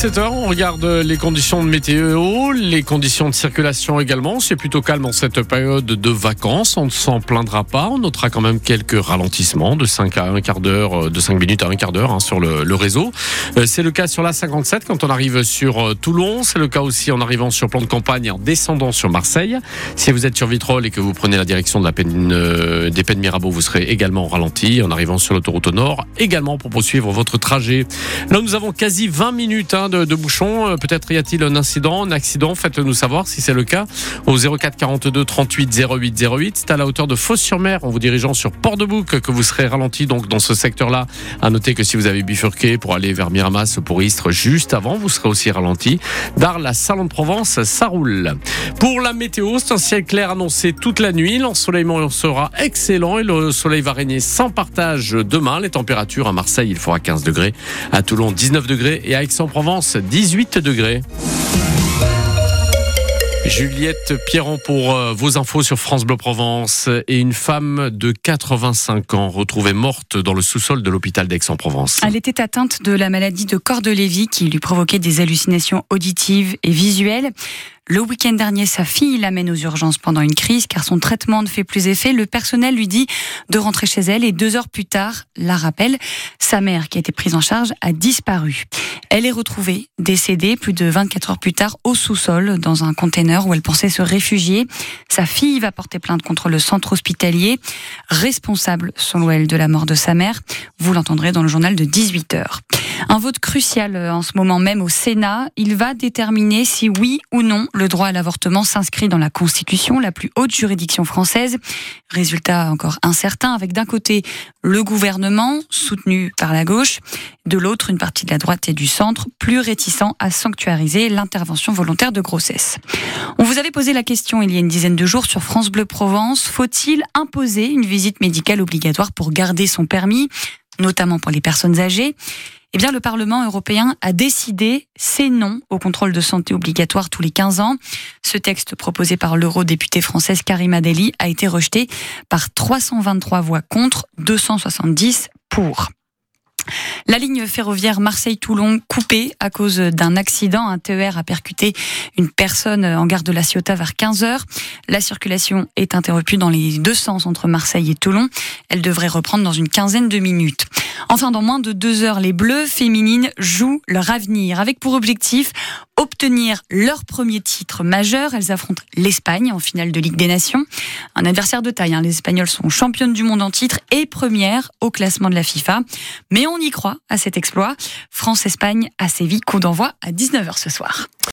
17h, on regarde les conditions de météo, les conditions de circulation également. C'est plutôt calme en cette période de vacances. On ne s'en plaindra pas. On notera quand même quelques ralentissements de 5 à 1 quart d'heure, euh, de 5 minutes à 1 quart d'heure hein, sur le, réseau. Euh, C'est le cas sur la 57 quand on arrive sur euh, Toulon. C'est le cas aussi en arrivant sur plan de campagne et en descendant sur Marseille. Si vous êtes sur Vitrolles et que vous prenez la direction de la peine, des peines Mirabeau, vous serez également ralenti en arrivant sur l'autoroute au nord, également pour poursuivre votre trajet. Là, nous avons quasi 20 minutes hein, de, bouchons. Euh, Peut-être y a-t-il un incident, un accident. Faites-le nous savoir si c'est le cas au 04 42 38 08 08. C'est à la hauteur de Fos-sur-Mer en vous dirigeant sur Port-de-Bouc que vous serez ralenti donc dans ce secteur-là. À noter que si vous avez bifurqué pour aller vers Miramas pour Istres juste avant, vous serez aussi ralenti. D'Arles à Salon de Provence, ça roule. Pour la météo, c'est un ciel clair annoncé toute la nuit. L'ensoleillement sera excellent et le soleil va régner sans partage demain. Les températures à Marseille, il fera 15 degrés. À Toulon, 19 degrés. Et à Aix-en-Provence, 18 degrés. Juliette Pierron pour euh, vos infos sur France Bleu Provence et une femme de 85 ans retrouvée morte dans le sous-sol de l'hôpital d'Aix-en-Provence. Elle était atteinte de la maladie de Cordelévy qui lui provoquait des hallucinations auditives et visuelles. Le week-end dernier, sa fille l'amène aux urgences pendant une crise car son traitement ne fait plus effet. Le personnel lui dit de rentrer chez elle et deux heures plus tard, la rappelle, sa mère qui a été prise en charge a disparu. Elle est retrouvée décédée plus de 24 heures plus tard au sous-sol dans un container où elle pensait se réfugier. Sa fille va porter plainte contre le centre hospitalier, responsable selon elle de la mort de sa mère. Vous l'entendrez dans le journal de 18 heures. Un vote crucial euh, en ce moment même au Sénat. Il va déterminer si oui ou non le droit à l'avortement s'inscrit dans la Constitution, la plus haute juridiction française. Résultat encore incertain avec d'un côté le gouvernement, soutenu par la gauche, de l'autre une partie de la droite et du centre, plus réticent à sanctuariser l'intervention volontaire de grossesse. On vous avait posé la question il y a une dizaine de jours sur France Bleu Provence. Faut-il imposer une visite médicale obligatoire pour garder son permis, notamment pour les personnes âgées eh bien, le Parlement européen a décidé c'est non au contrôle de santé obligatoire tous les 15 ans. Ce texte proposé par l'eurodéputée française Karima Deli a été rejeté par 323 voix contre, 270 pour. La ligne ferroviaire Marseille-Toulon coupée à cause d'un accident. Un TER a percuté une personne en gare de la Ciotat vers 15 heures. La circulation est interrompue dans les deux sens entre Marseille et Toulon. Elle devrait reprendre dans une quinzaine de minutes. Enfin, dans moins de deux heures, les Bleus féminines jouent leur avenir avec pour objectif obtenir leur premier titre majeur. Elles affrontent l'Espagne en finale de Ligue des Nations. Un adversaire de taille. Hein. Les Espagnols sont championnes du monde en titre et premières au classement de la FIFA. Mais on y croit à cet exploit. France-Espagne à Séville, coup d'envoi à 19h ce soir.